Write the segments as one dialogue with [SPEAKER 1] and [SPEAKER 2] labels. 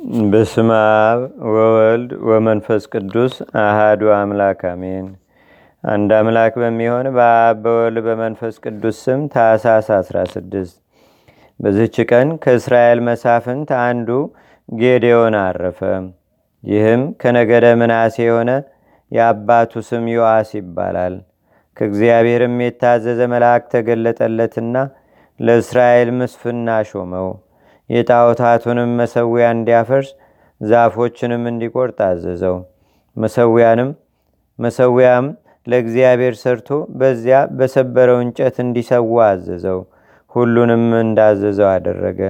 [SPEAKER 1] በስመ አብ ወወልድ ወመንፈስ ቅዱስ አሃዱ አምላክ አሜን። አንድ አምላክ በሚሆን በአብ በወልድ በመንፈስ ቅዱስ ስም ታኅሳስ 16 በዚች ቀን ከእስራኤል መሳፍንት አንዱ ጌዴዎን አረፈ። ይህም ከነገደ ምናሴ የሆነ የአባቱ ስም ዮአስ ይባላል። ከእግዚአብሔርም የታዘዘ መልአክ ተገለጠለትና ለእስራኤል ምስፍና ሾመው። የጣዖታቱንም መሰዊያ እንዲያፈርስ ዛፎችንም እንዲቆርጥ አዘዘው። መሰዊያንም መሰዊያም ለእግዚአብሔር ሰርቶ በዚያ በሰበረው እንጨት እንዲሰዋ አዘዘው። ሁሉንም እንዳዘዘው አደረገ።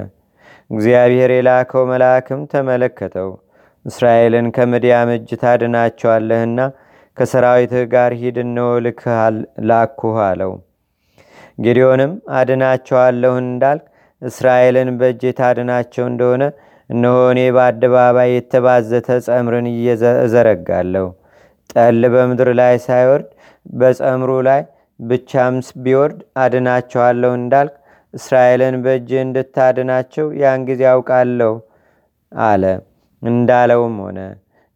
[SPEAKER 1] እግዚአብሔር የላከው መልአክም ተመለከተው። እስራኤልን ከምድያም እጅ ታድናቸዋለህና ከሰራዊትህ ጋር ሂድ፣ እነሆ ላኩህ አለው። ጌዲዮንም አድናቸዋለሁ እንዳልክ እስራኤልን በእጅ ታድናቸው እንደሆነ እነሆ እኔ በአደባባይ የተባዘተ ጸምርን እዘረጋለሁ። ጠል በምድር ላይ ሳይወርድ በጸምሩ ላይ ብቻም ቢወርድ አድናቸዋለሁ እንዳልክ እስራኤልን በእጅ እንድታድናቸው ያን ጊዜ አውቃለሁ አለ። እንዳለውም ሆነ።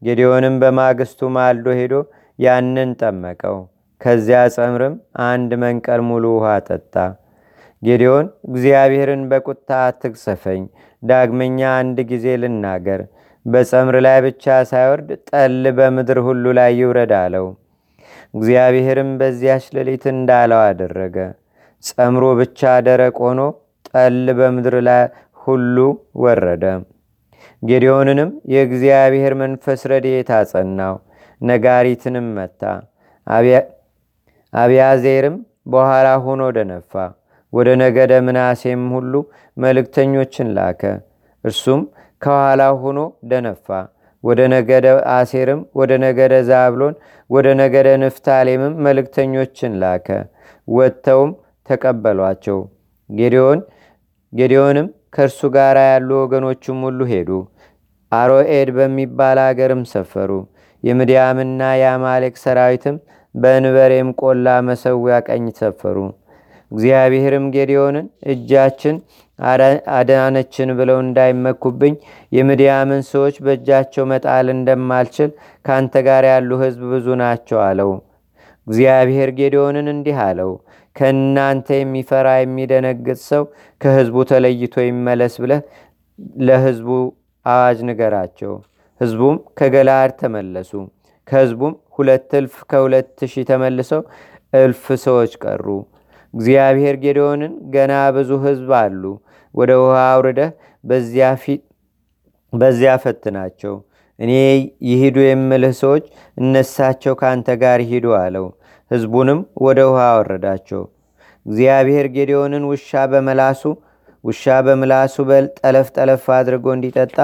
[SPEAKER 1] ጌዲዮንም በማግስቱ ማልዶ ሄዶ ያንን ጠመቀው። ከዚያ ጸምርም አንድ መንቀል ሙሉ ውሃ ጠጣ። ጌዲዮን እግዚአብሔርን በቁጣ አትቅሰፈኝ፣ ዳግመኛ አንድ ጊዜ ልናገር፣ በጸምር ላይ ብቻ ሳይወርድ ጠል በምድር ሁሉ ላይ ይውረድ አለው። እግዚአብሔርም በዚያች ሌሊት እንዳለው አደረገ። ጸምሮ ብቻ ደረቅ ሆኖ ጠል በምድር ላይ ሁሉ ወረደ። ጌዲዮንንም የእግዚአብሔር መንፈስ ረድኤት አጸናው፣ ነጋሪትንም መታ። አብያዜርም በኋላ ሆኖ ደነፋ። ወደ ነገደ ምናሴም ሁሉ መልእክተኞችን ላከ። እርሱም ከኋላ ሆኖ ደነፋ። ወደ ነገደ አሴርም፣ ወደ ነገደ ዛብሎን፣ ወደ ነገደ ንፍታሌምም መልእክተኞችን ላከ። ወጥተውም ተቀበሏቸው። ጌዲዮን ጌዲዮንም ከእርሱ ጋር ያሉ ወገኖቹም ሁሉ ሄዱ። አሮኤድ በሚባል አገርም ሰፈሩ። የምድያምና የአማሌቅ ሰራዊትም በእንበሬም ቆላ መሰዊያ ቀኝ ሰፈሩ። እግዚአብሔርም ጌዲዮንን እጃችን አዳነችን ብለው እንዳይመኩብኝ የምድያምን ሰዎች በእጃቸው መጣል እንደማልችል ከአንተ ጋር ያሉ ሕዝብ ብዙ ናቸው አለው። እግዚአብሔር ጌዲዮንን እንዲህ አለው፣ ከእናንተ የሚፈራ የሚደነግጥ ሰው ከሕዝቡ ተለይቶ ይመለስ ብለህ ለሕዝቡ አዋጅ ንገራቸው። ሕዝቡም ከገላድ ተመለሱ። ከሕዝቡም ሁለት እልፍ ከሁለት ሺህ ተመልሰው እልፍ ሰዎች ቀሩ። እግዚአብሔር ጌዲዮንን ገና ብዙ ሕዝብ አሉ፣ ወደ ውሃ አውርደህ በዚያ ፈትናቸው፣ እኔ ይሂዱ የምልህ ሰዎች እነሳቸው ከአንተ ጋር ይሂዱ አለው። ሕዝቡንም ወደ ውሃ አወረዳቸው። እግዚአብሔር ጌዲዮንን ውሻ በመላሱ ውሻ በምላሱ ጠለፍ ጠለፍ አድርጎ እንዲጠጣ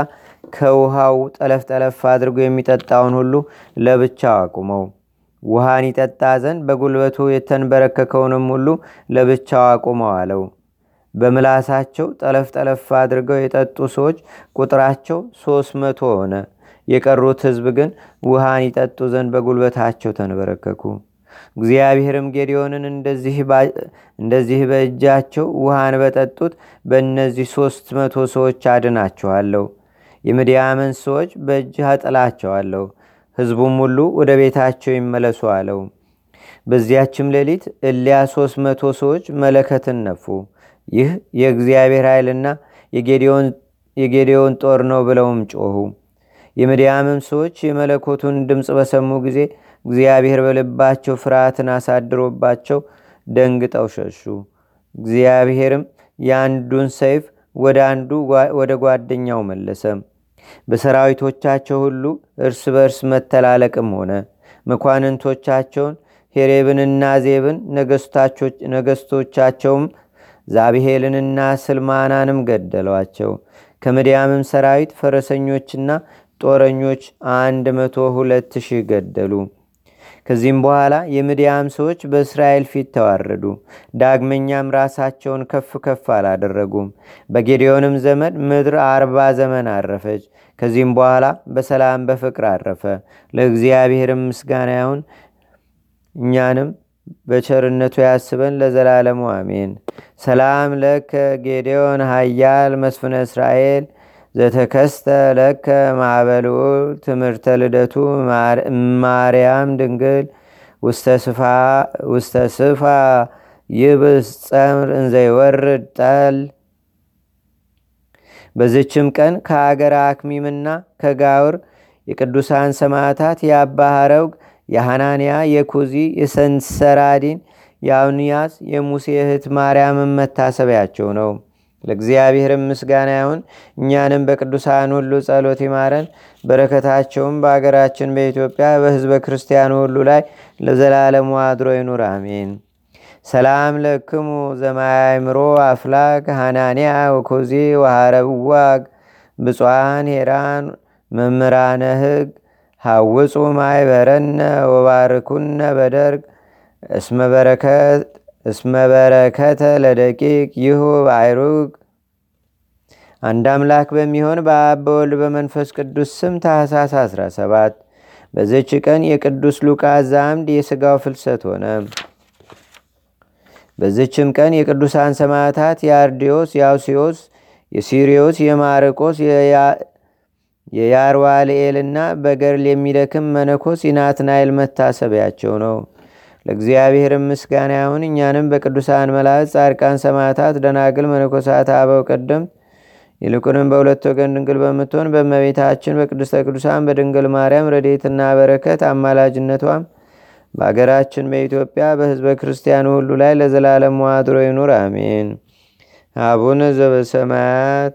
[SPEAKER 1] ከውሃው ጠለፍ ጠለፍ አድርጎ የሚጠጣውን ሁሉ ለብቻው አቁመው ውሃን ይጠጣ ዘንድ በጉልበቱ የተንበረከከውንም ሁሉ ለብቻው አቁመው አለው። በምላሳቸው ጠለፍ ጠለፍ አድርገው የጠጡ ሰዎች ቁጥራቸው ሶስት መቶ ሆነ። የቀሩት ሕዝብ ግን ውሃን ይጠጡ ዘንድ በጉልበታቸው ተንበረከኩ። እግዚአብሔርም ጌዲዮንን እንደዚህ በእጃቸው ውሃን በጠጡት በእነዚህ ሶስት መቶ ሰዎች አድናቸዋለሁ። የምድያምን ሰዎች በእጅህ አጥላቸዋለሁ። ሕዝቡም ሁሉ ወደ ቤታቸው ይመለሱ አለው። በዚያችም ሌሊት እሊያ ሶስት መቶ ሰዎች መለከትን ነፉ። ይህ የእግዚአብሔር ኃይልና የጌዲዮን ጦር ነው ብለውም ጮኹ። የምድያምም ሰዎች የመለኮቱን ድምፅ በሰሙ ጊዜ እግዚአብሔር በልባቸው ፍርሃትን አሳድሮባቸው ደንግጠው ሸሹ። እግዚአብሔርም የአንዱን ሰይፍ ወደ አንዱ ወደ ጓደኛው መለሰ። በሰራዊቶቻቸው ሁሉ እርስ በርስ መተላለቅም ሆነ። መኳንንቶቻቸውን ሄሬብንና ዜብን ነገስቶቻቸውም ዛብሄልንና ስልማናንም ገደሏቸው። ከምድያምም ሰራዊት ፈረሰኞችና ጦረኞች አንድ መቶ ሁለት ሺህ ገደሉ። ከዚህም በኋላ የምድያም ሰዎች በእስራኤል ፊት ተዋረዱ። ዳግመኛም ራሳቸውን ከፍ ከፍ አላደረጉም። በጌዲዮንም ዘመን ምድር አርባ ዘመን አረፈች። ከዚህም በኋላ በሰላም በፍቅር አረፈ። ለእግዚአብሔርም ምስጋና ይሁን፣ እኛንም በቸርነቱ ያስበን ለዘላለሙ አሜን። ሰላም ለከ ጌዴዎን ሃያል መስፍነ እስራኤል ዘተከስተ ለከ ማዕበልኡ ትምህርተ ልደቱ ማርያም ድንግል ውስተ ስፋ ይብስ ጸምር እንዘይወርድ ጠል በዝችም ቀን ከአገር አክሚምና ከጋውር የቅዱሳን ሰማዕታት የአባ ሐረውግ የሐናንያ የኩዚ የሰንሰራዲን የአውንያስ የሙሴ እህት ማርያምን መታሰቢያቸው ነው። ለእግዚአብሔር ምስጋና ይሁን። እኛንም በቅዱሳን ሁሉ ጸሎት ይማረን። በረከታቸውም በአገራችን በኢትዮጵያ በሕዝበ ክርስቲያኑ ሁሉ ላይ ለዘላለሙ አድሮ ይኑር፣ አሜን። ሰላም ለክሙ ዘማያምሮ አፍላግ ሃናንያ ወኮዚ ወሃረብዋግ ብፁዓን ሄራን መምህራነ ሕግ ሃውፁ ማይበረነ ወባርኩነ በደርግ እስመ በረከተ ለደቂቅ ይሁ አይሩግ አንድ አምላክ በሚሆን በአብ በወልድ በመንፈስ ቅዱስ ስም ታህሳስ 17 በዘች ቀን የቅዱስ ሉቃስ ዛምድ የሥጋው ፍልሰት ሆነ። በዝችም ቀን የቅዱሳን ሰማዕታት የአርዲዮስ፣ የአውሲዮስ፣ የሲሪዮስ፣ የማርቆስ፣ የያርዋልኤልና በገርል የሚደክም መነኮስ የናትናኤል መታሰቢያቸው ነው። ለእግዚአብሔር ምስጋና ይሁን። እኛንም በቅዱሳን መላእክት፣ ጻድቃን፣ ሰማዕታት፣ ደናግል፣ መነኮሳት፣ አበው ቀደምት ይልቁንም በሁለት ወገን ድንግል በምትሆን በእመቤታችን በቅድስተ ቅዱሳን በድንግል ማርያም ረዴትና በረከት አማላጅነቷም በአገራችን በኢትዮጵያ በሕዝበ ክርስቲያኑ ሁሉ ላይ ለዘላለም ዋድሮ ይኑር፣ አሜን። አቡነ ዘበሰማያት